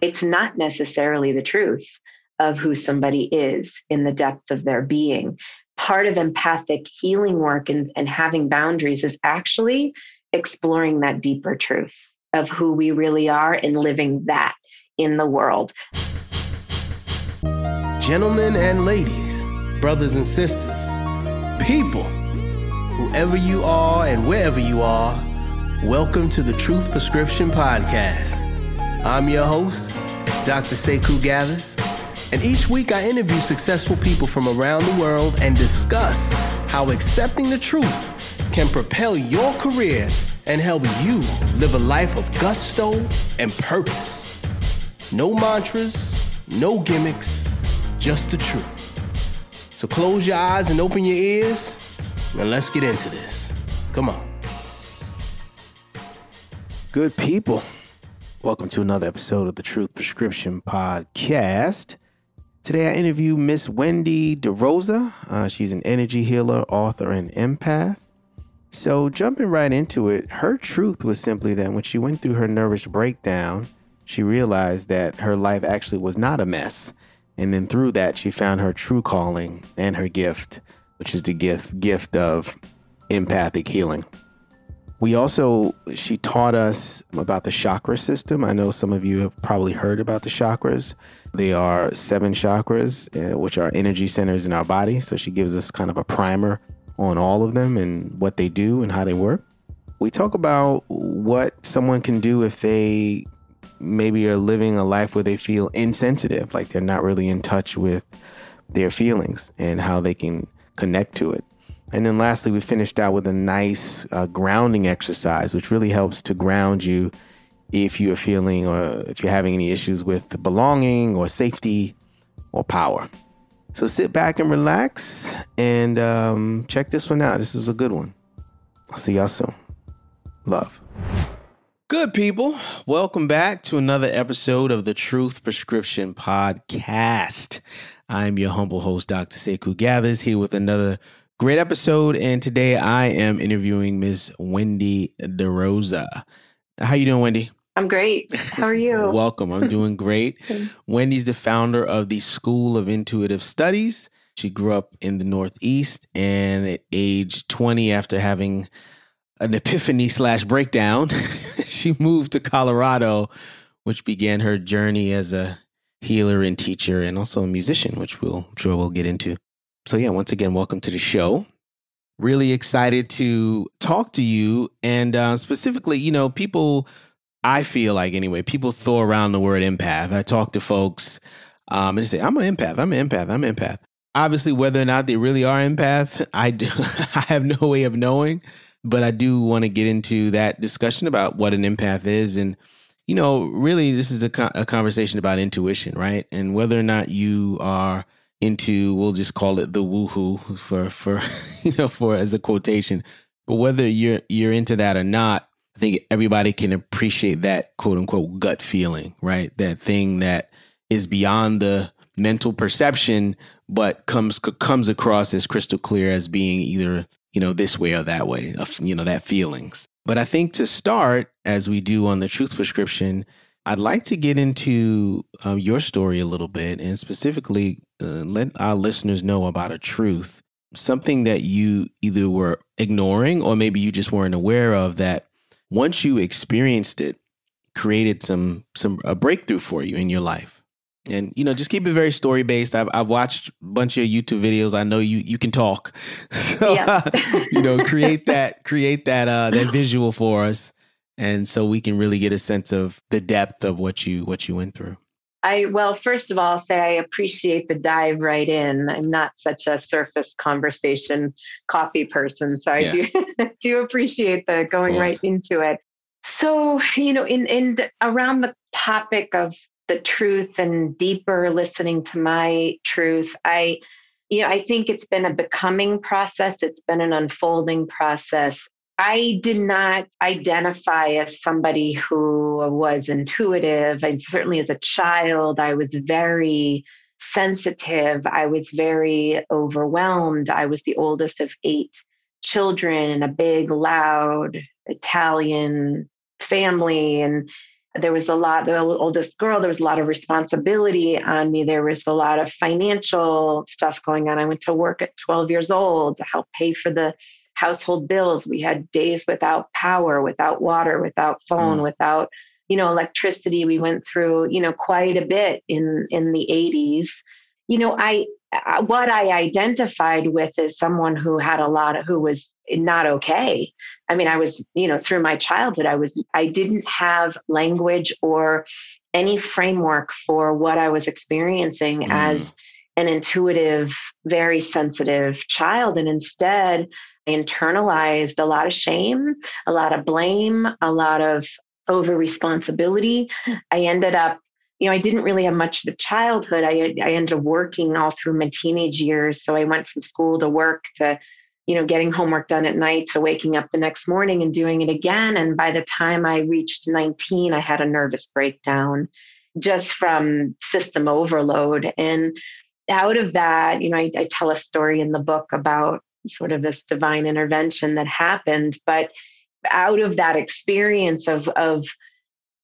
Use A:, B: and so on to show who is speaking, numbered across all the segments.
A: It's not necessarily the truth of who somebody is in the depth of their being. Part of empathic healing work and, and having boundaries is actually exploring that deeper truth of who we really are and living that in the world.
B: Gentlemen and ladies, brothers and sisters, people, whoever you are and wherever you are, welcome to the Truth Prescription Podcast. I'm your host, Dr. Sekou Gathers, and each week I interview successful people from around the world and discuss how accepting the truth can propel your career and help you live a life of gusto and purpose. No mantras, no gimmicks, just the truth. So close your eyes and open your ears, and let's get into this. Come on. Good people, welcome to another episode of the Truth Prescription Podcast. Today I interview Miss Wendy DeRosa. Uh, she's an energy healer, author, and empath. So, jumping right into it, her truth was simply that when she went through her nervous breakdown, she realized that her life actually was not a mess. And then through that, she found her true calling and her gift, which is the gift gift of empathic healing. We also, she taught us about the chakra system. I know some of you have probably heard about the chakras. They are seven chakras, uh, which are energy centers in our body. So she gives us kind of a primer on all of them and what they do and how they work. We talk about what someone can do if they maybe are living a life where they feel insensitive, like they're not really in touch with their feelings and how they can connect to it. And then lastly, we finished out with a nice uh, grounding exercise, which really helps to ground you if you're feeling or if you're having any issues with belonging or safety or power. So sit back and relax and um, check this one out. This is a good one. I'll see y'all soon. Love. Good people, welcome back to another episode of the Truth Prescription Podcast. I'm your humble host, Dr. Sekou Gathers, here with another great episode. And today I am interviewing Ms. Wendy DeRosa. How you doing, Wendy?
A: I'm great. How are you?
B: Welcome. I'm doing great. Wendy's the founder of the School of Intuitive Studies. She grew up in the Northeast and at age 20, after having an epiphany slash breakdown, she moved to Colorado, which began her journey as a healer and teacher and also a musician, which we'll I'm sure we'll get into. So yeah, once again, welcome to the show. Really excited to talk to you, and uh, specifically, you know, people I feel like anyway, people throw around the word empath. I talk to folks um, and they say, I'm an empath, I'm an empath, I'm an empath. Obviously, whether or not they really are empath, I, do, I have no way of knowing, but I do want to get into that discussion about what an empath is. And, you know, really, this is a, co- a conversation about intuition, right? And whether or not you are into, we'll just call it the woohoo for, for, you know, for as a quotation, but whether you're, you're into that or not, I think everybody can appreciate that quote unquote gut feeling, right? That thing that is beyond the mental perception, but comes comes across as crystal clear as being either you know this way or that way, you know that feelings. But I think to start, as we do on the Truth Prescription, I'd like to get into um, your story a little bit, and specifically uh, let our listeners know about a truth, something that you either were ignoring or maybe you just weren't aware of that once you experienced it, created some some a breakthrough for you in your life. And you know, just keep it very story based. I've I've watched a bunch of YouTube videos. I know you you can talk, so yeah. uh, you know, create that create that uh that visual for us, and so we can really get a sense of the depth of what you what you went through.
A: I well, first of all, I'll say I appreciate the dive right in. I'm not such a surface conversation coffee person, so I yeah. do do appreciate the going right into it. So, you know, in in the, around the topic of the truth and deeper listening to my truth. I, you know, I think it's been a becoming process. It's been an unfolding process. I did not identify as somebody who was intuitive. And certainly as a child, I was very sensitive. I was very overwhelmed. I was the oldest of eight children in a big, loud Italian family. And there was a lot, the oldest girl, there was a lot of responsibility on me. There was a lot of financial stuff going on. I went to work at 12 years old to help pay for the household bills. We had days without power, without water, without phone, mm. without you know electricity. We went through you know quite a bit in in the 80s. You know, I what I identified with is someone who had a lot of who was not okay. I mean, I was, you know, through my childhood, I was, I didn't have language or any framework for what I was experiencing mm. as an intuitive, very sensitive child. And instead, internalized a lot of shame, a lot of blame, a lot of over responsibility. I ended up, you know, I didn't really have much of a childhood. I, I ended up working all through my teenage years. So I went from school to work to, you know, getting homework done at night to waking up the next morning and doing it again. And by the time I reached 19, I had a nervous breakdown just from system overload. And out of that, you know, I, I tell a story in the book about sort of this divine intervention that happened. But out of that experience of, of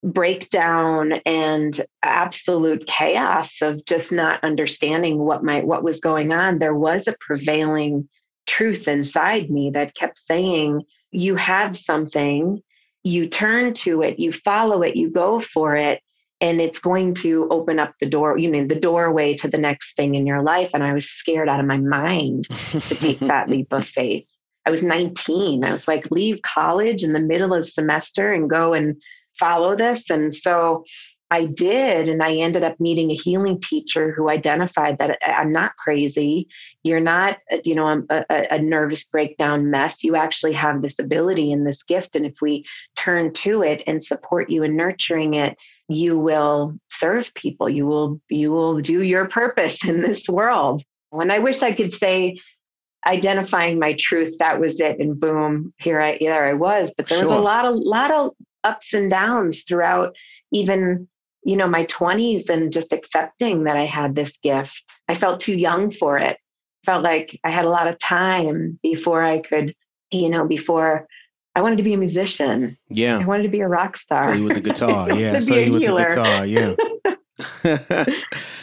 A: breakdown and absolute chaos of just not understanding what my what was going on, there was a prevailing truth inside me that kept saying, You have something, you turn to it, you follow it, you go for it, and it's going to open up the door you know the doorway to the next thing in your life. And i was scared out of my mind to take that leap of faith. I was 19 i was like leave college in the middle of semester and go and follow this. And so I did. And I ended up meeting a healing teacher who identified that I'm not crazy. You're not, uh, you know, a, a, nervous breakdown mess. You actually have this ability and this gift. And if we turn to it and support you in nurturing it, you will serve people. You will, you will do your purpose in this world. And I wish I could say, identifying my truth, that was it. And boom, here I, there I was. But there sure. was a lot of, lot of ups and downs throughout even you know, my 20s and just accepting that I had this gift. I felt too young for it. Felt like I had a lot of time before I could, you know, before I wanted to be a musician.
B: Yeah.
A: I wanted to be a rock star.
B: So you with the guitar. yeah. So you with the guitar.
A: Yeah.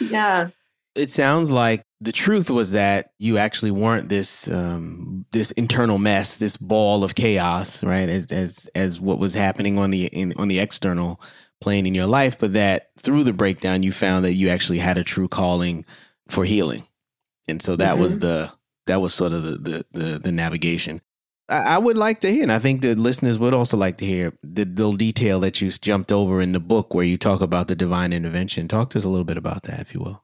A: yeah.
B: It sounds like the truth was that you actually weren't this um, this internal mess, this ball of chaos, right? As as as what was happening on the in, on the external plane in your life, but that through the breakdown, you found that you actually had a true calling for healing. And so that mm-hmm. was the, that was sort of the, the, the, the navigation. I, I, would like to hear, and I think the listeners would also like to hear the little detail that you jumped over in the book where you talk about the divine intervention. Talk to us a little bit about that, if you will.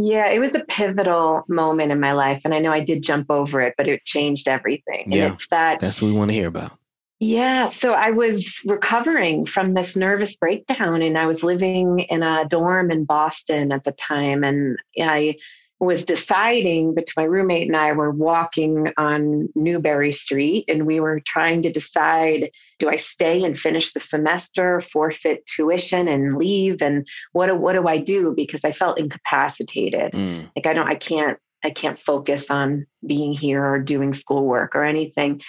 A: Yeah, it was a pivotal moment in my life. And I know I did jump over it, but it changed everything.
B: Yeah,
A: and it's that
B: that's what we want to hear about.
A: Yeah, so I was recovering from this nervous breakdown and I was living in a dorm in Boston at the time and I was deciding but my roommate and I were walking on Newbury Street and we were trying to decide do I stay and finish the semester, forfeit tuition and leave and what do, what do I do because I felt incapacitated. Mm. Like I don't I can't I can't focus on being here or doing schoolwork or anything.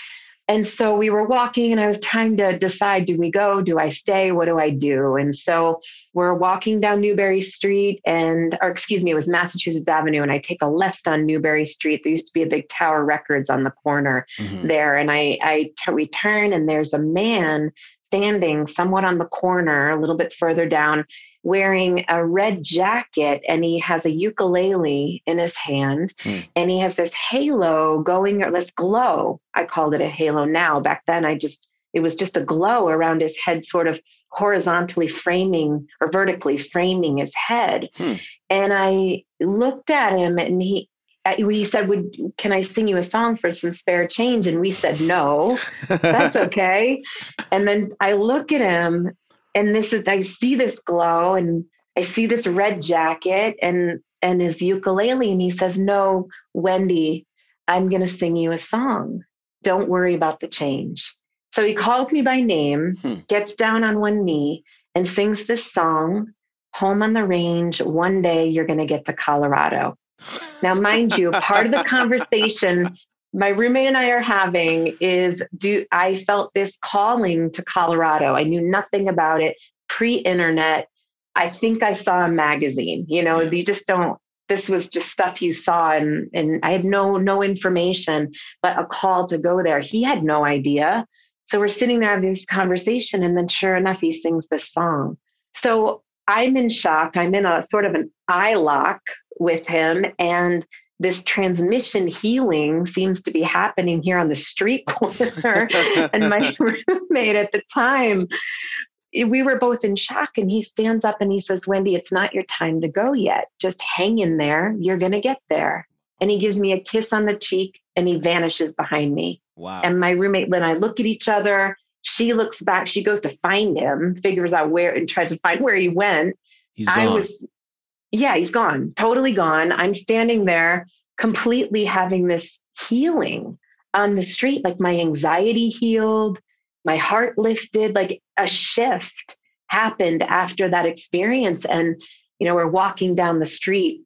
A: And so we were walking, and I was trying to decide do we go? Do I stay? What do I do? And so we're walking down Newbury Street, and, or excuse me, it was Massachusetts Avenue, and I take a left on Newbury Street. There used to be a big Tower Records on the corner mm-hmm. there. And I, I we turn, and there's a man standing somewhat on the corner, a little bit further down, wearing a red jacket and he has a ukulele in his hand hmm. and he has this halo going or this glow. I called it a halo now. Back then I just it was just a glow around his head, sort of horizontally framing or vertically framing his head. Hmm. And I looked at him and he we said, "Would can I sing you a song for some spare change?" And we said, "No, that's okay." and then I look at him and this is I see this glow and I see this red jacket and and his ukulele and he says, "No, Wendy, I'm going to sing you a song. Don't worry about the change." So he calls me by name, hmm. gets down on one knee and sings this song, Home on the Range, one day you're going to get to Colorado. Now, mind you, part of the conversation my roommate and I are having is do I felt this calling to Colorado. I knew nothing about it pre-internet. I think I saw a magazine. You know, you just don't this was just stuff you saw and and I had no no information but a call to go there. He had no idea. So we're sitting there having this conversation and then sure enough he sings this song. So I'm in shock. I'm in a sort of an eye lock with him and this transmission healing seems to be happening here on the street corner. and my roommate at the time, we were both in shock. And he stands up and he says, Wendy, it's not your time to go yet. Just hang in there. You're going to get there. And he gives me a kiss on the cheek and he vanishes behind me.
B: Wow.
A: And my roommate and I look at each other. She looks back. She goes to find him, figures out where, and tries to find where he went.
B: He's gone. I was
A: yeah, he's gone, totally gone. I'm standing there completely having this healing on the street. Like my anxiety healed, my heart lifted, like a shift happened after that experience. And, you know, we're walking down the street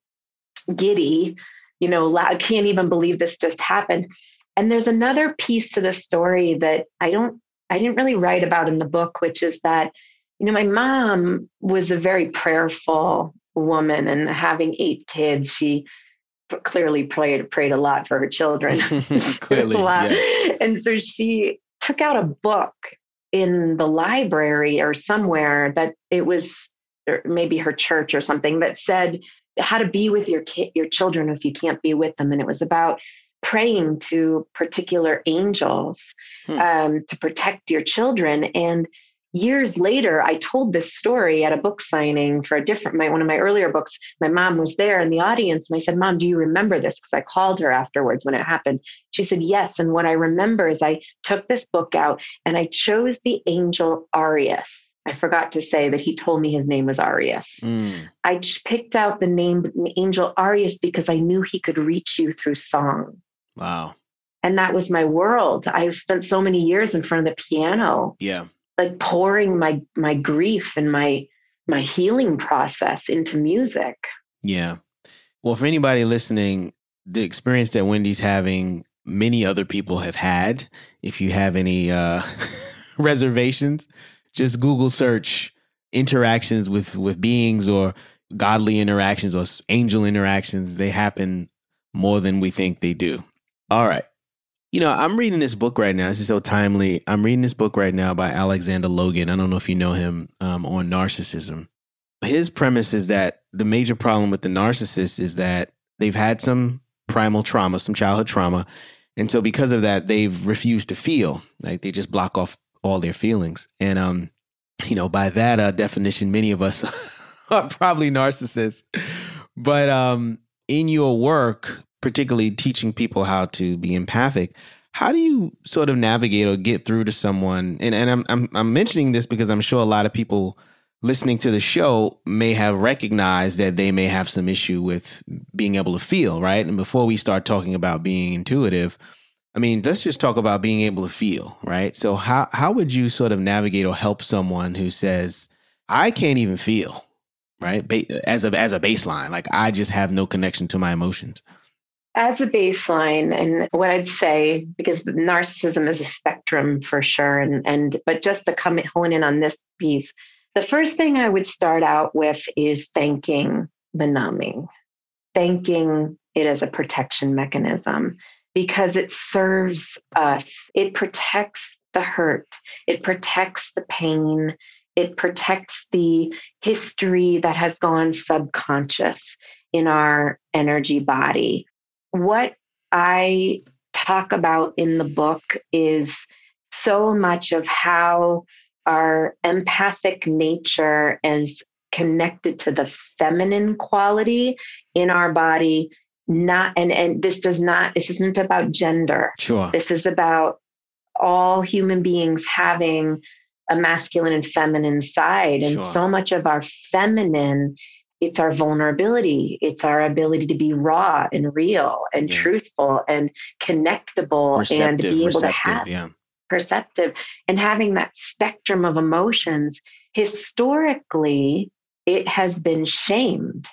A: giddy, you know, I can't even believe this just happened. And there's another piece to the story that I don't, I didn't really write about in the book, which is that, you know, my mom was a very prayerful woman and having eight kids, she clearly prayed prayed a lot for her children.
B: clearly,
A: yeah. and so she took out a book in the library or somewhere that it was maybe her church or something that said how to be with your kid, your children if you can't be with them, and it was about praying to particular angels hmm. um, to protect your children and years later i told this story at a book signing for a different my one of my earlier books. My mom was there in the audience and i said mom do you remember this? Because i called her afterwards when it happened. She said yes and what i remember is i took this book out and i chose the angel arius. I forgot to say that he told me his name was arius. Mm. i picked out the name angel arius because i knew he could reach you through song.
B: Wow.
A: And that was my world. I spent so many years in front of the piano.
B: Yeah
A: like pouring my my grief and my my healing process into music.
B: Yeah. Well, for anybody listening, the experience that Wendy's having, many other people have had. If you have any uh, reservations, just Google search interactions with with beings or godly interactions or angel interactions. They happen more than we think they do. All right. You know, I'm reading this book right now. This is so timely. I'm reading this book right now by Alexander Lowen. I don't know if you know him um, on narcissism. His premise is that the major problem with the narcissist is that they've had some primal trauma, some childhood trauma. And so because of that, they've refused to feel. Like they just block off all their feelings. And um, you know, by that uh, definition, many of us are probably narcissists. But um, in your work, particularly teaching people how to be empathic, how do you sort of navigate or get through to someone? And and I'm I'm, I'm mentioning this because I'm sure a lot of people listening to the show may have recognized that they may have some issue with being able to feel, right? And before we start talking about being intuitive, I mean, let's just talk about being able to feel, right? So how how would you sort of navigate or help someone who says, "I can't even feel," right? As a as a baseline, like I just have no connection to my emotions
A: as a baseline and what i'd say because narcissism is a spectrum for sure and and but just to come hone in on this piece the first thing i would start out with is thanking the numbing. Thanking it as a protection mechanism because it serves us. It protects the hurt. It protects the pain. It protects the history that has gone subconscious in our energy body what I talk about in the book is so much of how our empathic nature is connected to the feminine quality in our body not and and this does not this isn't about gender
B: sure
A: this is about all human beings having a masculine and feminine side. And sure. so much of our feminine, it's our vulnerability, it's our ability to be raw and real and yeah. truthful and connectable receptive, and be able to have yeah. perceptive and having that spectrum of emotions. Historically, it has been shamed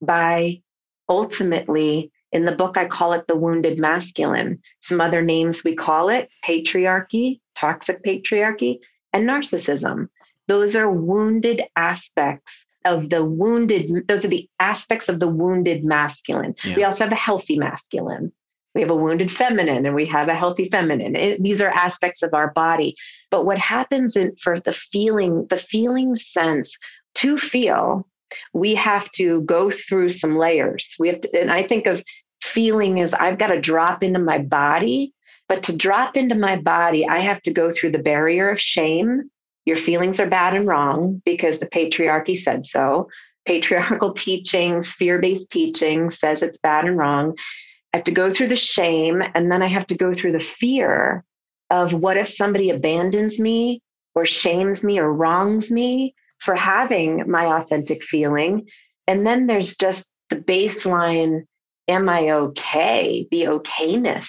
A: by ultimately in the book, I call it the wounded masculine. Some other names we call it patriarchy, toxic patriarchy, and narcissism. Those are wounded aspects of the wounded, those are the aspects of the wounded masculine. Yeah. We also have a healthy masculine. We have a wounded feminine and we have a healthy feminine. It, these are aspects of our body. But what happens in, for the feeling, the feeling sense to feel, we have to go through some layers. We have to, and I think of feeling as I've got to drop into my body but to drop into my body, I have to go through the barrier of shame. Your feelings are bad and wrong because the patriarchy said so. Patriarchal teachings, fear based teaching says it's bad and wrong. I have to go through the shame and then I have to go through the fear of what if somebody abandons me or shames me or wrongs me for having my authentic feeling. And then there's just the baseline am I okay? The okayness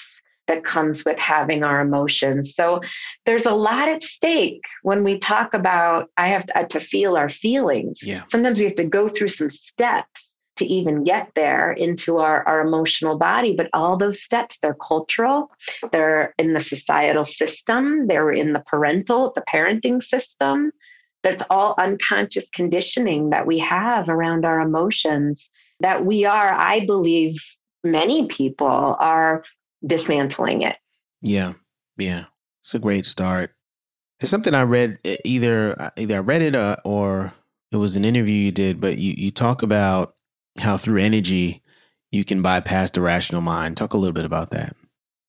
A: that comes with having our emotions. So there's a lot at stake when we talk about I have to, uh, to feel our feelings.
B: Yeah.
A: Sometimes we have to go through some steps to even get there into our, our emotional body. But all those steps, they're cultural, they're in the societal system, they're in the parental, the parenting system. That's all unconscious conditioning that we have around our emotions that we are, I believe, many people are dismantling it.
B: Yeah. Yeah. It's a great start. There's something I read either uh, either I read it uh, or it was an interview you did, but you, you talk about how through energy you can bypass the rational mind. Talk a little bit about that.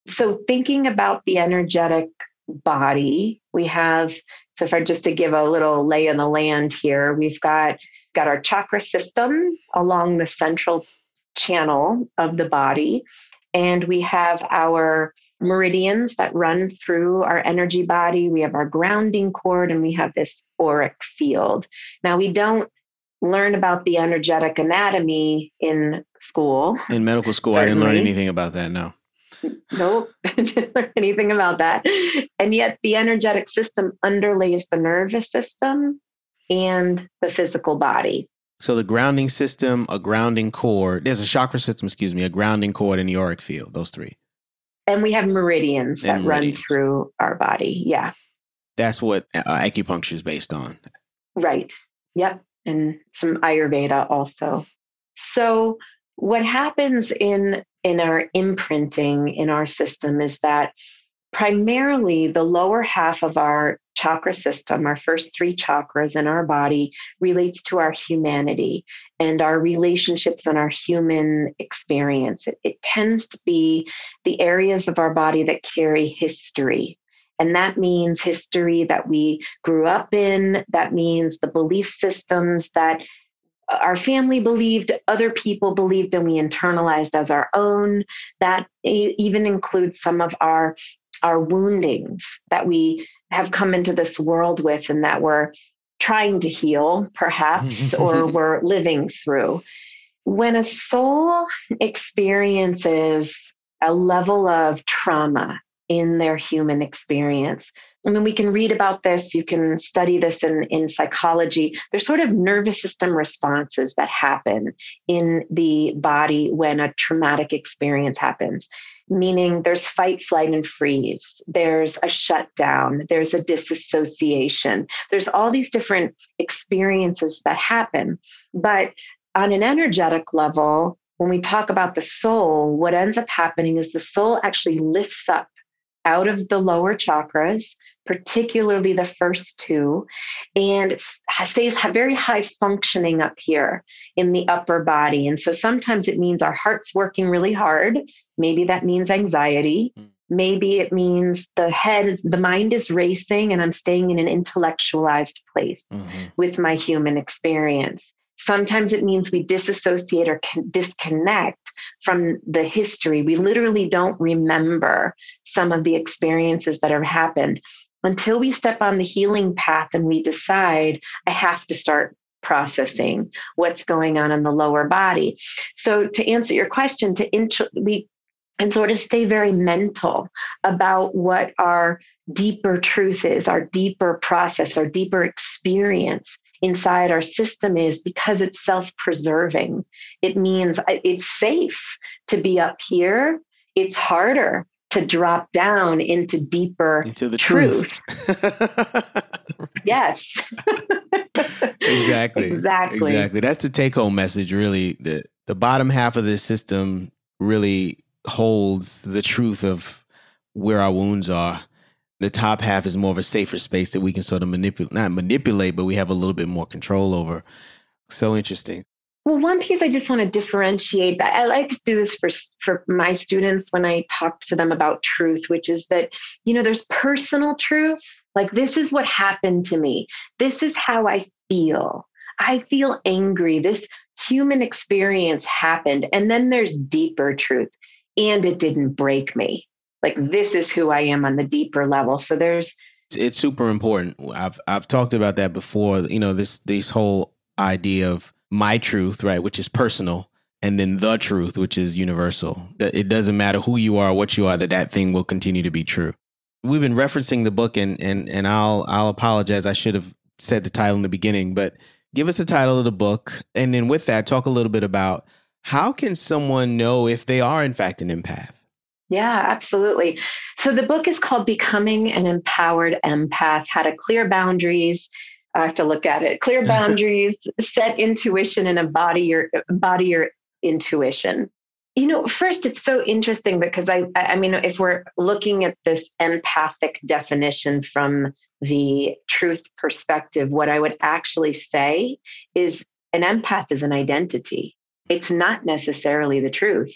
A: So thinking about the energetic body, we have so for just to give a little lay of the land here, we've got got our chakra system along the central channel of the body and we have our meridians that run through our energy body. We have our grounding cord and we have this auric field. Now, we don't learn about the energetic anatomy in school.
B: In medical school, Certainly. I didn't learn anything about that, no.
A: Nope, didn't learn anything about that. And yet, the energetic system underlays the nervous system and the physical body.
B: So the grounding system, a grounding cord, there's a chakra system, excuse me, a grounding cord and the auric field, those three.
A: And we have meridians that meridians. run through our body. Yeah.
B: That's what uh, acupuncture is based on.
A: Right. Yep. And some Ayurveda also. So what happens in in our imprinting in our system is that primarily the lower half of our chakra system, our first three chakras in our body, relates to our humanity and our relationships and our human experience. It, it, tends to be the areas of our body that carry history. And that means history that we grew up in, that means the belief systems that our family believed, other people believed, and we internalized as our own. That even includes some of our our woundings that we have come into this world with and that we're trying to heal, perhaps, or we're living through. When a soul experiences a level of trauma in their human experience, I mean, we can read about this, you can study this in, in psychology. There's sort of nervous system responses that happen in the body when a traumatic experience happens meaning there's fight, flight, and freeze, there's a shutdown, there's a disassociation, there's all these different experiences that happen. But on an energetic level, when we talk about the soul, what ends up happening is the soul actually lifts up out of the lower chakras, particularly the first two, and stays very high functioning up here in the upper body. And so sometimes it means our heart's working really hard. Maybe that means anxiety. Hmm. Maybe it means the head, the mind is racing, and I'm staying in an intellectualized place mm-hmm. with my human experience. Sometimes it means we disassociate or disconnect from the history. We literally don't remember some of the experiences that have happened. Until we step on the healing path and we decide, I have to start processing what's going on in the lower body. So to answer your question, to int- we and sort of stay very mental about what our deeper truth is, our deeper process, our deeper experience inside our system is because it's self preserving. It means it's safe to be up here. It's harder to drop down into deeper
B: into the truth.
A: truth. yes.
B: exactly.
A: Exactly.
B: Exactly. That's the take home message, really. The the bottom half of this system really holds the truth of where our wounds are. The top half is more of a safer space that we can sort of manipulate, not manipulate, but we have a little bit more control over. So interesting.
A: Well, one piece I just want to differentiate that I like to do this for for my students when I talk to them about truth, which is that you know there's personal truth, like this is what happened to me. This is how I feel. I feel angry. This human experience happened, and then there's deeper truth, and it didn't break me. Like this is who I am on the deeper level. So there's
B: it's super important. I've I've talked about that before. You know this this whole idea of my truth, right, which is personal, and then the truth, which is universal. That it doesn't matter who you are, what you are, that that thing will continue to be true. We've been referencing the book, and and and I'll I'll apologize. I should have said the title in the beginning, but give us the title of the book, and then with that, talk a little bit about how can someone know if they are in fact an empath.
A: Yeah, absolutely. So the book is called Becoming an Empowered Empath How to Clear Boundaries I have to look at it. Clear boundaries, set intuition, and embody your embody your intuition. You know, first, it's so interesting because I, I mean, if we're looking at this empathic definition from the truth perspective, what I would actually say is an empath is an identity. It's not necessarily the truth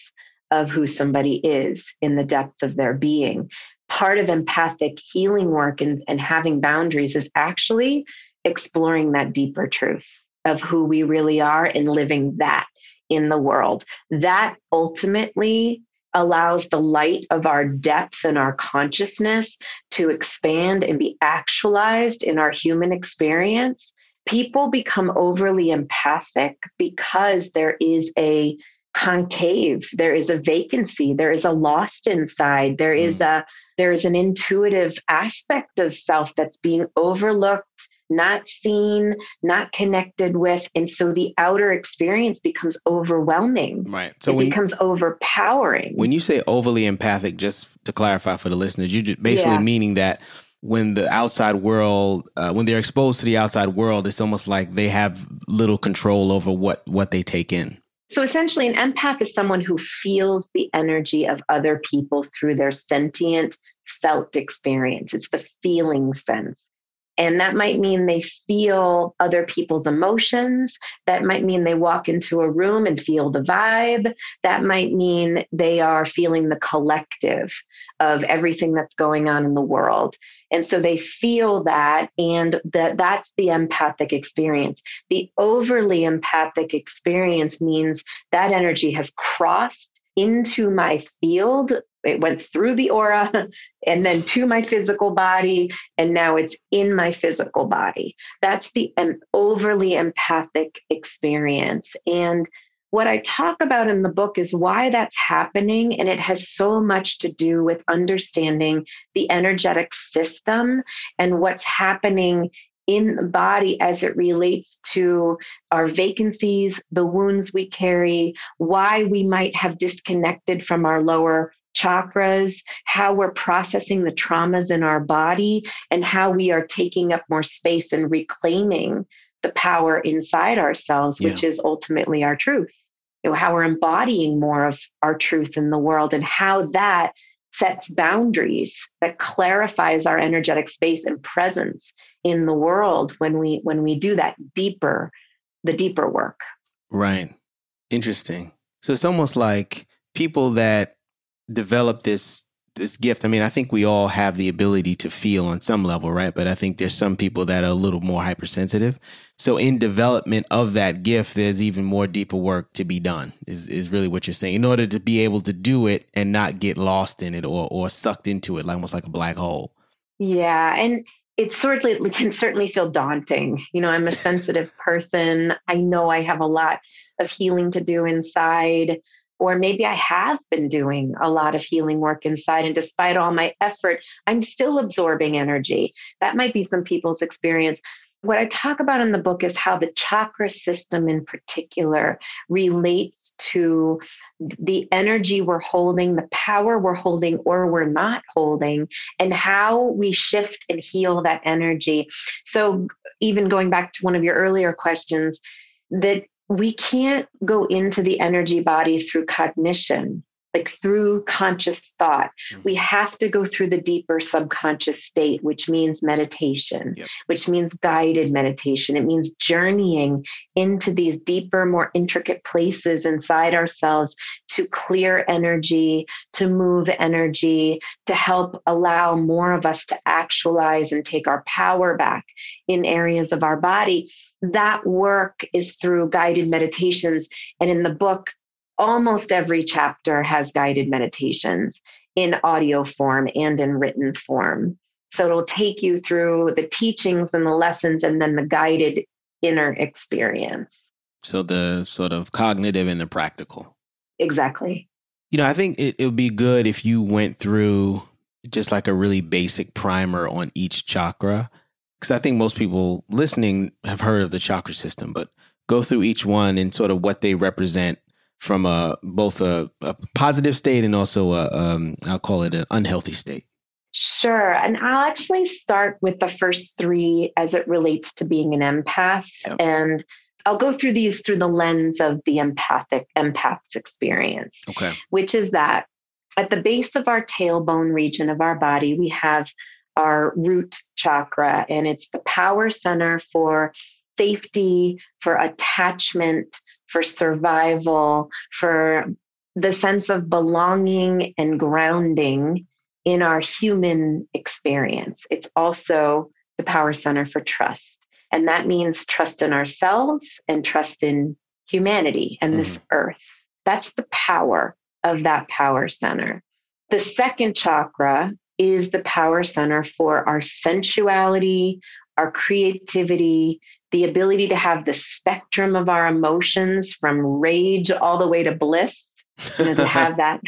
A: of who somebody is in the depth of their being. Part of empathic healing work and, and having boundaries is actually exploring that deeper truth of who we really are and living that in the world. That ultimately allows the light of our depth and our consciousness to expand and be actualized in our human experience. People become overly empathic because there is a concave there is a vacancy there is a lost inside there is mm. a there is an intuitive aspect of self that's being overlooked not seen, not connected with. And so the outer experience becomes overwhelming.
B: Right.
A: So it becomes overpowering.
B: When you say overly empathic, just to clarify for the listeners, you're basically yeah. meaning that when the outside world, uh, when they're exposed to the outside world, it's almost like they have little control over what what they take in.
A: So essentially, an empath is someone who feels the energy of other people through their sentient, felt experience. It's the feeling sense. And that might mean they feel other people's emotions. That might mean they walk into a room and feel the vibe. That might mean they are feeling the collective of everything that's going on in the world. And so they feel that, and that that's the empathic experience. The overly empathic experience means that energy has crossed into my field it went through the aura and then to my physical body and now it's in my physical body that's the um, overly empathic experience and what I talk about in the book is why that's happening. And it has so much to do with understanding the energetic system and what's happening in the body as it relates to our vacancies, the wounds we carry, why we might have disconnected from our lower chakras, how we're processing the traumas in our body, and how we are taking up more space and reclaiming the power inside ourselves, which yeah. is ultimately our truth. You know, how we're embodying more of our truth in the world and how that sets boundaries that clarifies our energetic space and presence in the world when we when we do that deeper the deeper work
B: right interesting so it's almost like people that develop this this gift. I mean, I think we all have the ability to feel on some level, right? But I think there's some people that are a little more hypersensitive. So in development of that gift, there's even more deeper work to be done. Is is really what you're saying. In order to be able to do it and not get lost in it or or sucked into it, like almost like a black hole.
A: Yeah. And it certainly can certainly feel daunting. You know, I'm a sensitive person. I know I have a lot of healing to do inside or maybe I have been doing a lot of healing work inside. And despite all my effort, I'm still absorbing energy. That might be some people's experience. What I talk about in the book is how the chakra system in particular relates to the energy we're holding, the power we're holding or we're not holding, and how we shift and heal that energy. So, even going back to one of your earlier questions, that we can't go into the energy body through cognition like through conscious thought. Mm-hmm. We have to go through the deeper subconscious state, which means meditation, yep. which means guided meditation. It means journeying into these deeper, more intricate places inside ourselves to clear energy, to move energy, to help allow more of us to actualize and take our power back in areas of our body. That work is through guided meditations. And in the book, almost every chapter has guided meditations in audio form and in written form. So it'll take you through the teachings and the lessons and then the guided inner experience.
B: So the sort of cognitive and the practical.
A: Exactly.
B: You know, I think it, it would be good if you went through just like a really basic primer on each chakra. Because I think most people listening have heard of the chakra system, but go through each one and sort of what they represent from a both a, a positive state and also a um, I'll call it an unhealthy state?
A: Sure. And I'll actually start with the first three as it relates to being an empath. Yep. And I'll go through these through the lens of the empathic empath's experience.
B: Okay.
A: Which is that at the base of our tailbone region of our body, we have our root chakra, and it's the power center for safety, for attachment, for survival, for the sense of belonging and grounding in our human experience. It's also the power center for trust. And that means trust in ourselves and trust in humanity and this mm-hmm. earth. That's the power of that power center. The second chakra is the power center for our sensuality, our creativity, the ability to have the spectrum of our emotions from rage all the way to bliss, you know, to have that,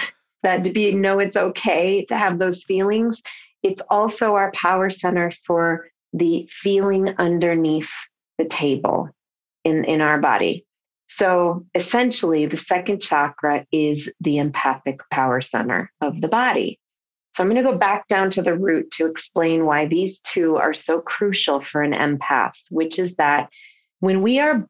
A: that to be know it's okay to have those feelings. It's also our power center for the feeling underneath the table in, in our body. So essentially, the second chakra is the empathic power center of the body. So I'm going to go back down to the root to explain why these two are so crucial for an empath, which is that when we are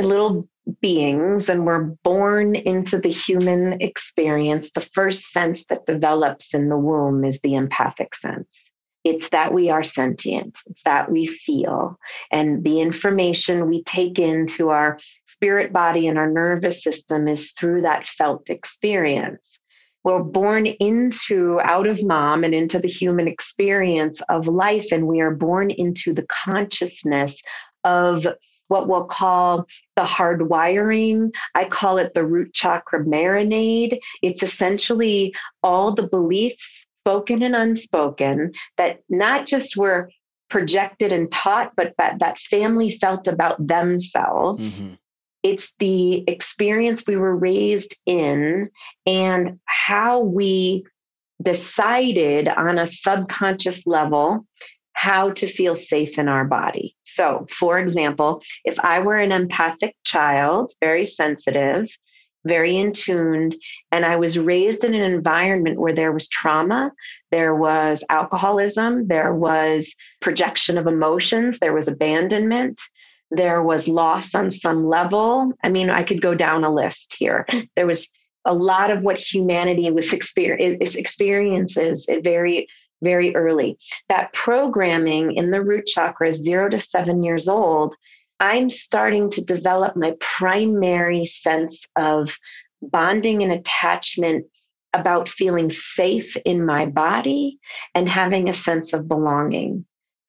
A: little beings and we're born into the human experience, the first sense that develops in the womb is the empathic sense. It's that we are sentient, it's that we feel, and the information we take into our spirit body and our nervous system is through that felt experience we're born into out of mom and into the human experience of life and we are born into the consciousness of what we'll call the hard wiring. I call it the root chakra marinade. It's essentially all the beliefs, spoken and unspoken, that not just were projected and taught, but that, that family felt about themselves. Mm-hmm. It's the experience we were raised in and how we decided on a subconscious level how to feel safe in our body. So, for example, if I were an empathic child, very sensitive, very in tuned, and I was raised in an environment where there was trauma, there was alcoholism, there was projection of emotions, there was abandonment, there was loss on some level. I mean, I could go down a list here. There was a lot of what humanity was experience, experiences eh, very, very early. That programming in the root chakra, zero to seven years old, I'm starting to develop my primary sense of bonding and attachment about feeling safe in my body and having a sense of belonging.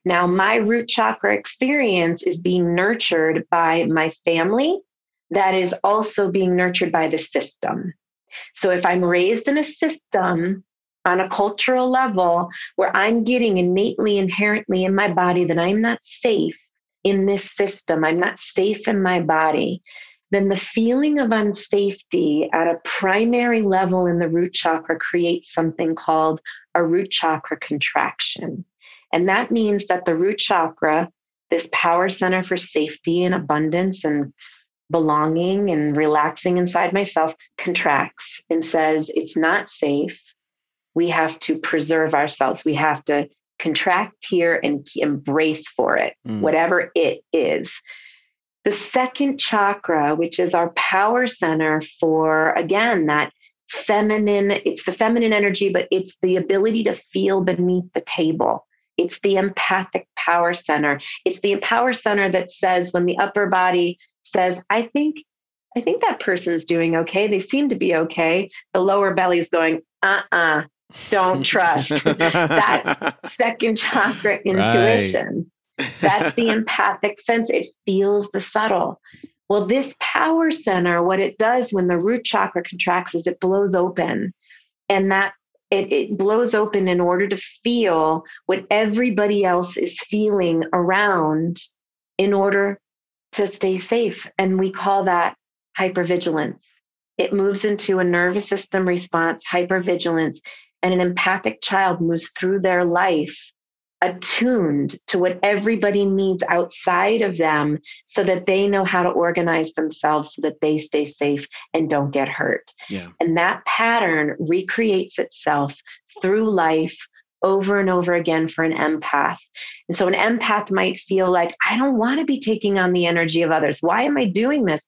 A: Now, my root chakra experience is being nurtured by my family, that is also being nurtured by the system. So, if I'm raised in a system on a cultural level where I'm getting innately, inherently in my body that I'm not safe in this system, I'm not safe in my body, then the feeling of unsafety at a primary level in the root chakra creates something called a root chakra contraction. And that means that the root chakra, this power center for safety and abundance and belonging and relaxing inside myself, contracts and says, It's not safe we have to preserve ourselves. We have to contract here and embrace for it, mm. whatever it is. The second chakra, which is our power center for, again, that feminine, it's the feminine energy, but it's the ability to feel beneath the table. It's the empathic power center. It's the power center that says when the upper body says, I think I think that person's doing okay. They seem to be okay. The lower belly is going, uh uh-uh, uh don't trust. that second chakra intuition. Right. That's the empathic sense. It feels the subtle. Well, this power center, what it does when the root chakra contracts is it blows open. And that it, it blows open in order to feel what everybody else is feeling around in order to stay safe. And we call that hypervigilance. It moves into a nervous system response, hypervigilance and an empathic child moves through their life attuned to what everybody needs outside of them so that they know how to organize themselves so that they stay safe and don't get hurt. Yeah. And that pattern recreates itself through life over and over again for an empath. And so an empath might feel like, I don't want to be taking on the energy of others. Why am I doing this?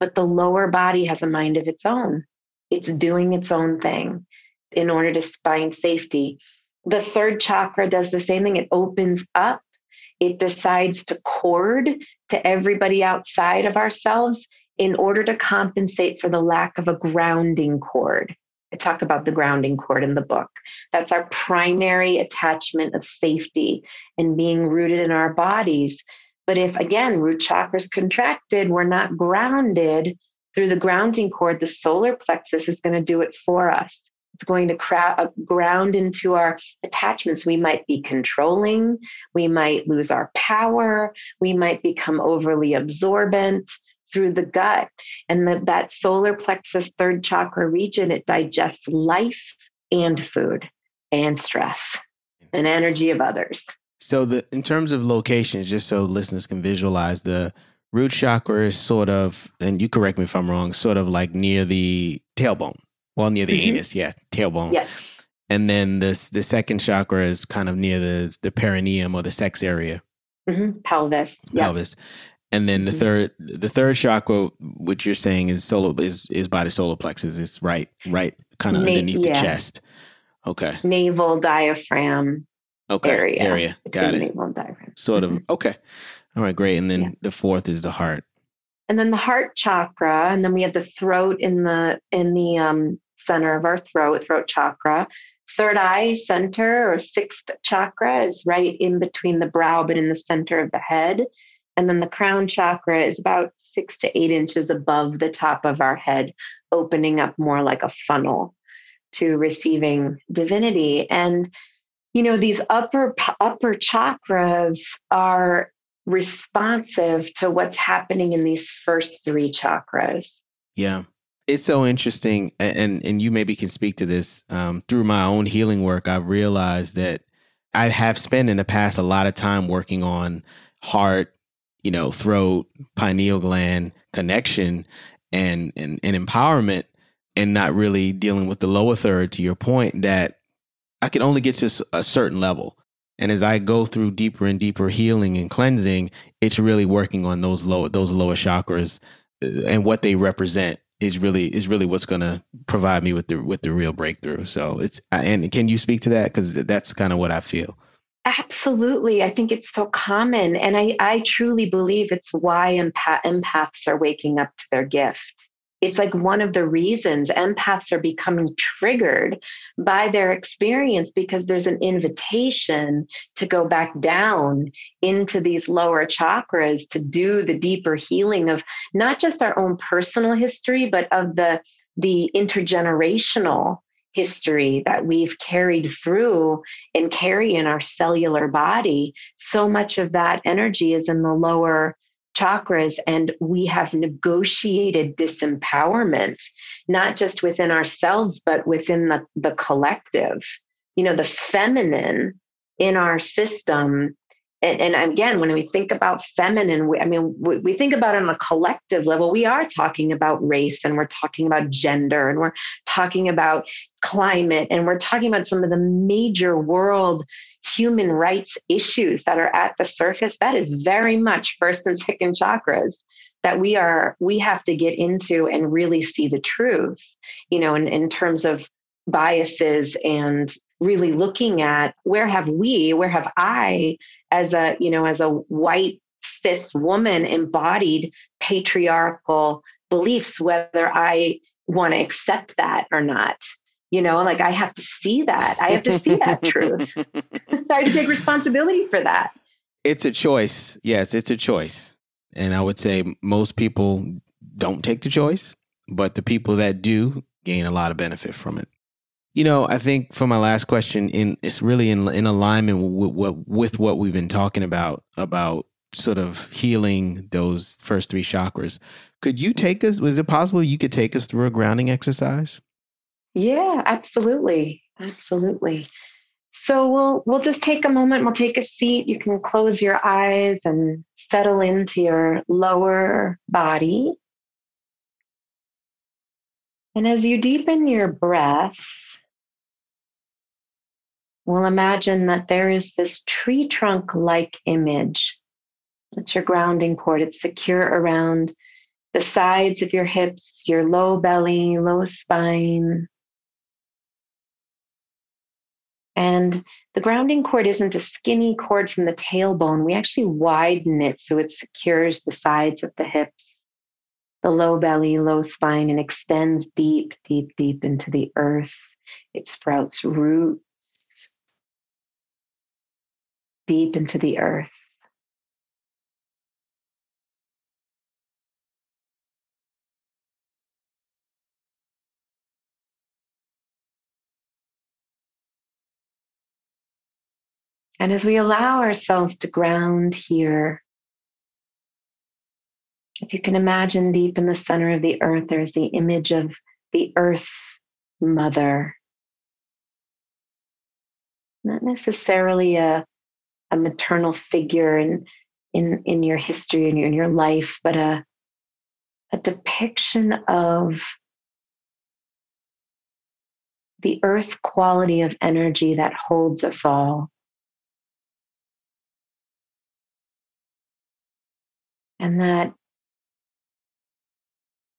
A: But the lower body has a mind of its own, it's doing its own thing in order to find safety. The third chakra does the same thing. It opens up, it decides to cord to everybody outside of ourselves in order to compensate for the lack of a grounding cord. I talk about the grounding cord in the book. That's our primary attachment of safety and being rooted in our bodies. But if, again, root chakras contracted, we're not grounded through the grounding cord, the solar plexus is going to do it for us. It's going to crowd, uh, ground into our attachments. We might be controlling. We might lose our power. We might become overly absorbent through the gut. And that, that solar plexus third chakra region, it digests life and food and stress and energy of others.
B: So the in terms of locations, just so listeners can visualize the root chakra is sort of, and you correct me if I'm wrong, sort of like near the tailbone. Well, near the mm-hmm. anus, yeah, tailbone.
A: Yes.
B: And then this the second chakra is kind of near the the perineum or the sex area.
A: Mm-hmm. Pelvis.
B: Pelvis. And then the mm-hmm. third the third chakra, which you're saying is solo is is by the solar plexus. It's right right kind of Na- underneath yeah. the chest. Okay.
A: Navel diaphragm.
B: Okay.
A: Area.
B: Area. Got it. Navel diaphragm. Sort of. Mm-hmm. Okay. All right. Great. And then yeah. the fourth is the heart.
A: And then the heart chakra, and then we have the throat in the in the um, center of our throat, throat chakra. Third eye center or sixth chakra is right in between the brow, but in the center of the head. And then the crown chakra is about six to eight inches above the top of our head, opening up more like a funnel to receiving divinity. And you know these upper upper chakras are responsive to what's happening in these first three chakras.
B: Yeah it's so interesting and and you maybe can speak to this um, through my own healing work i've realized that i have spent in the past a lot of time working on heart you know throat pineal gland connection and and, and empowerment and not really dealing with the lower third to your point that i can only get to a certain level. And as i go through deeper and deeper healing and cleansing it's really working on those lower those lower chakras uh, and what they represent is really is really what's going to provide me with the with the real breakthrough. So it's and can you speak to that because that's kind of what I feel.
A: Absolutely, I think it's so common, and I I truly believe it's why empath, empaths are waking up to their gift it's like one of the reasons empaths are becoming triggered by their experience because there's an invitation to go back down into these lower chakras to do the deeper healing of not just our own personal history but of the the intergenerational history that we've carried through and carry in our cellular body, so much of that energy is in the lower chakras and we have negotiated disempowerment not just within ourselves but within the, the collective. You know the feminine in our system and, and again when we think about feminine we, i mean we, we think about it on a collective level. We are talking about race and we're talking about gender and we're talking about climate and we're talking about some of the major world human rights issues that are at the surface that is very much first and second chakras that we are we have to get into and really see the truth you know in, in terms of biases and really looking at where have we where have i as a you know as a white cis woman embodied patriarchal beliefs whether i want to accept that or not you know like i have to see that i have to see that truth i have to take responsibility for that
B: it's a choice yes it's a choice and i would say most people don't take the choice but the people that do gain a lot of benefit from it you know, I think for my last question, in it's really in in alignment with what with what we've been talking about about sort of healing those first three chakras. Could you take us? Was it possible you could take us through a grounding exercise?
A: Yeah, absolutely, absolutely. So we'll we'll just take a moment. We'll take a seat. You can close your eyes and settle into your lower body. And as you deepen your breath, We'll imagine that there is this tree trunk like image. It's your grounding cord. It's secure around the sides of your hips, your low belly, low spine. And the grounding cord isn't a skinny cord from the tailbone. We actually widen it so it secures the sides of the hips, the low belly, low spine, and extends deep, deep, deep into the earth. It sprouts roots deep into the earth. And as we allow ourselves to ground here, if you can imagine deep in the center of the earth, there's the image of the earth mother. Not necessarily a a maternal figure in in in your history and in, your life, but a a depiction of the earth quality of energy that holds us all. And that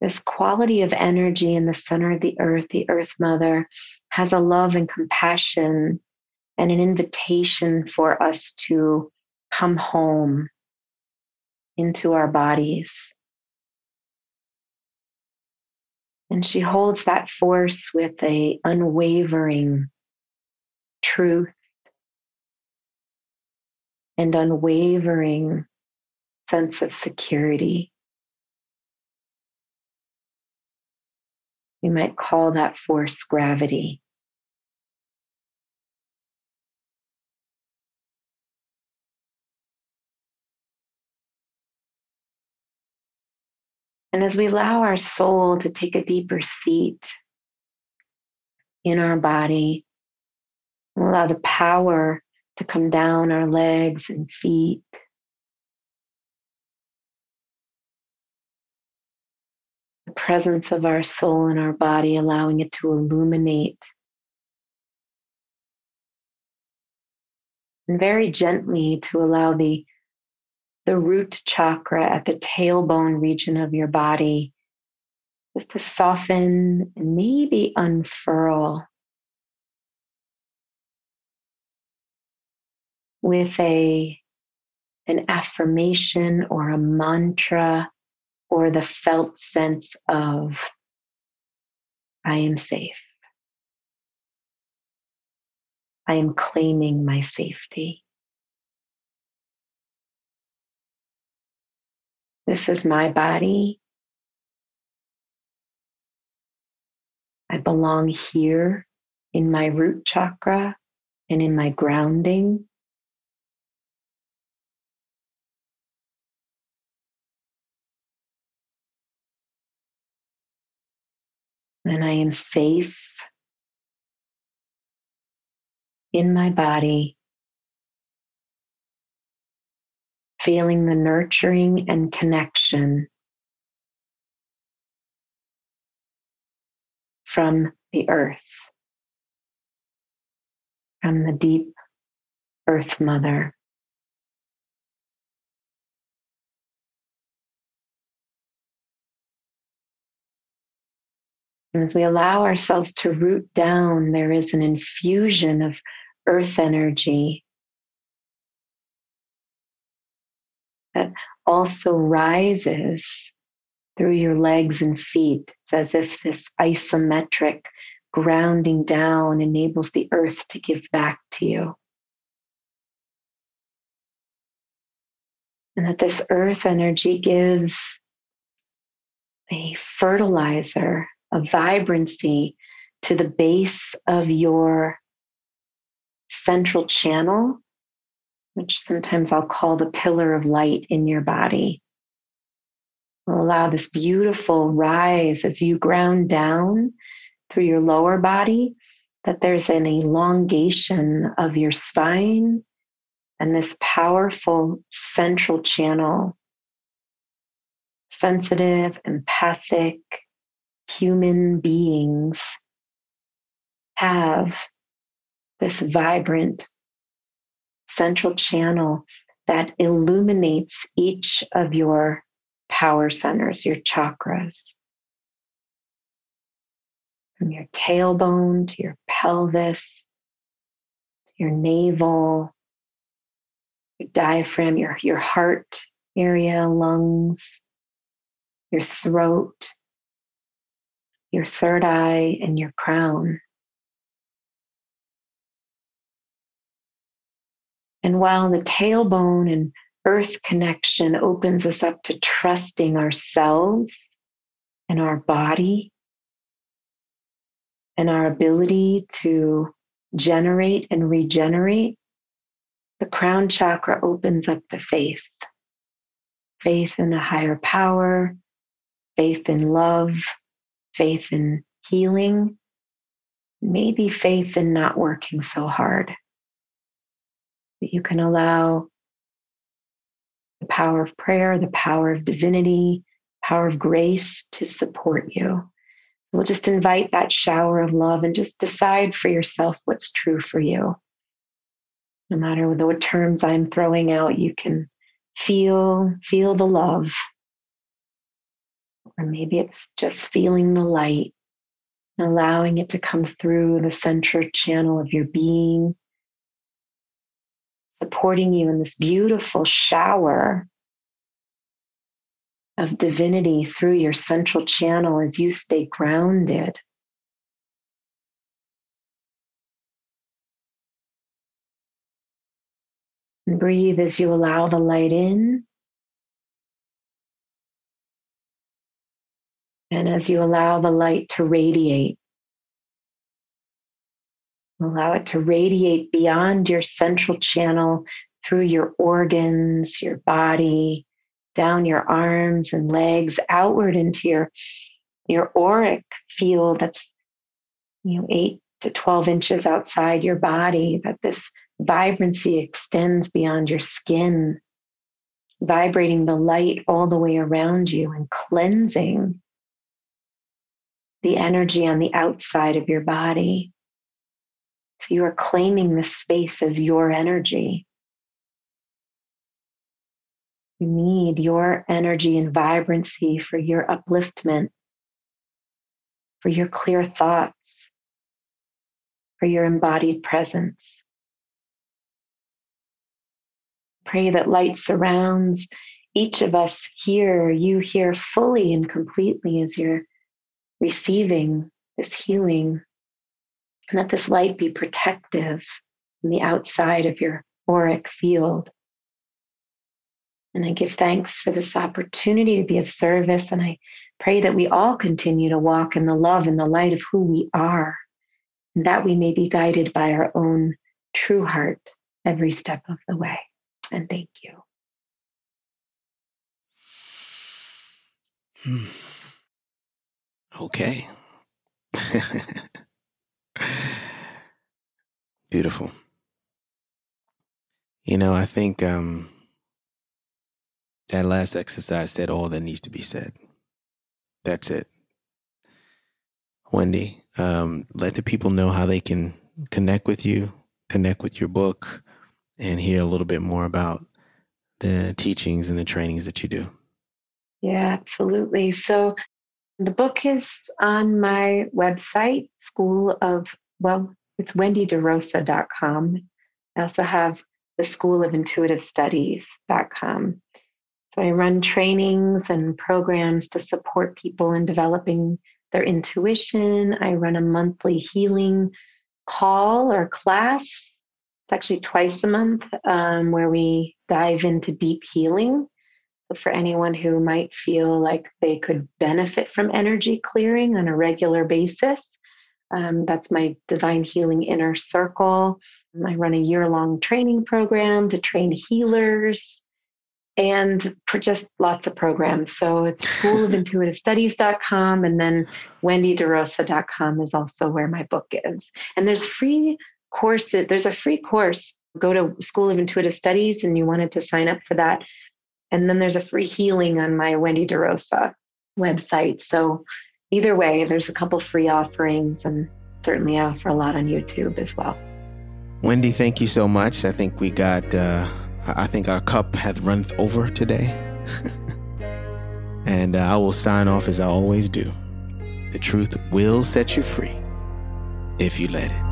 A: this quality of energy in the center of the earth, the earth mother, has a love and compassion and an invitation for us to come home into our bodies. And she holds that force with a unwavering truth and unwavering sense of security. We might call that force gravity. And as we allow our soul to take a deeper seat in our body, allow the power to come down our legs and feet. Presence of our soul in our body, allowing it to illuminate. And very gently to allow the the root chakra at the tailbone region of your body, just to soften and maybe unfurl with a an affirmation or a mantra or the felt sense of I am safe. I am claiming my safety. This is my body. I belong here in my root chakra and in my grounding. And I am safe in my body, feeling the nurturing and connection from the earth, from the deep earth mother. As we allow ourselves to root down, there is an infusion of earth energy that also rises through your legs and feet. It's as if this isometric grounding down enables the earth to give back to you. And that this earth energy gives a fertilizer, a vibrancy to the base of your central channel, which sometimes I'll call the pillar of light in your body. We'll allow this beautiful rise as you ground down through your lower body, that there's an elongation of your spine and this powerful central channel. Sensitive, empathic human beings have this vibrant central channel that illuminates each of your power centers, your chakras. From your tailbone to your pelvis, your navel, your diaphragm, your, your heart area, lungs, your throat, your third eye, and your crown. And while the tailbone and earth connection opens us up to trusting ourselves and our body and our ability to generate and regenerate, the crown chakra opens up to faith faith in a higher power, faith in love, faith in healing, maybe faith in not working so hard. That you can allow the power of prayer, the power of divinity, power of grace to support you. We'll just invite that shower of love and just decide for yourself what's true for you. No matter what terms I'm throwing out, you can feel feel the love. Or maybe it's just feeling the light, and allowing it to come through the central channel of your being supporting you in this beautiful shower of divinity through your central channel as you stay grounded. And breathe as you allow the light in. And as you allow the light to radiate. Allow it to radiate beyond your central channel through your organs, your body, down your arms and legs, outward into your, your auric field that's you know eight to 12 inches outside your body, that this vibrancy extends beyond your skin, vibrating the light all the way around you and cleansing the energy on the outside of your body. So you are claiming this space as your energy. You need your energy and vibrancy for your upliftment, for your clear thoughts, for your embodied presence. Pray that light surrounds each of us here, you here fully and completely as you're receiving this healing and let this light be protective on the outside of your auric field. And I give thanks for this opportunity to be of service. And I pray that we all continue to walk in the love and the light of who we are and that we may be guided by our own true heart every step of the way. And thank you.
B: Hmm. Okay. Beautiful. You know, I think um, that last exercise said all that needs to be said. That's it. Wendy, um, let the people know how they can connect with you, connect with your book, and hear a little bit more about the teachings and the trainings that you do.
A: Yeah, absolutely. So the book is on my website, School of, well, it's wendyderosa.com. I also have the School of Intuitive Studies.com. So I run trainings and programs to support people in developing their intuition. I run a monthly healing call or class. It's actually twice a month um, where we dive into deep healing. For anyone who might feel like they could benefit from energy clearing on a regular basis, um, that's my Divine Healing Inner Circle. I run a year long training program to train healers and just lots of programs. So it's schoolofintuitivestudies.com and then wendyderosa.com is also where my book is. And there's free courses. There's a free course. Go to School of Intuitive Studies and you wanted to sign up for that. And then there's a free healing on my Wendy DeRosa website. So either way, there's a couple free offerings and certainly I offer a lot on YouTube as well.
B: Wendy, thank you so much. I think we got uh I think our cup hath runneth over today. and uh, I will sign off as I always do. The truth will set you free if you let it.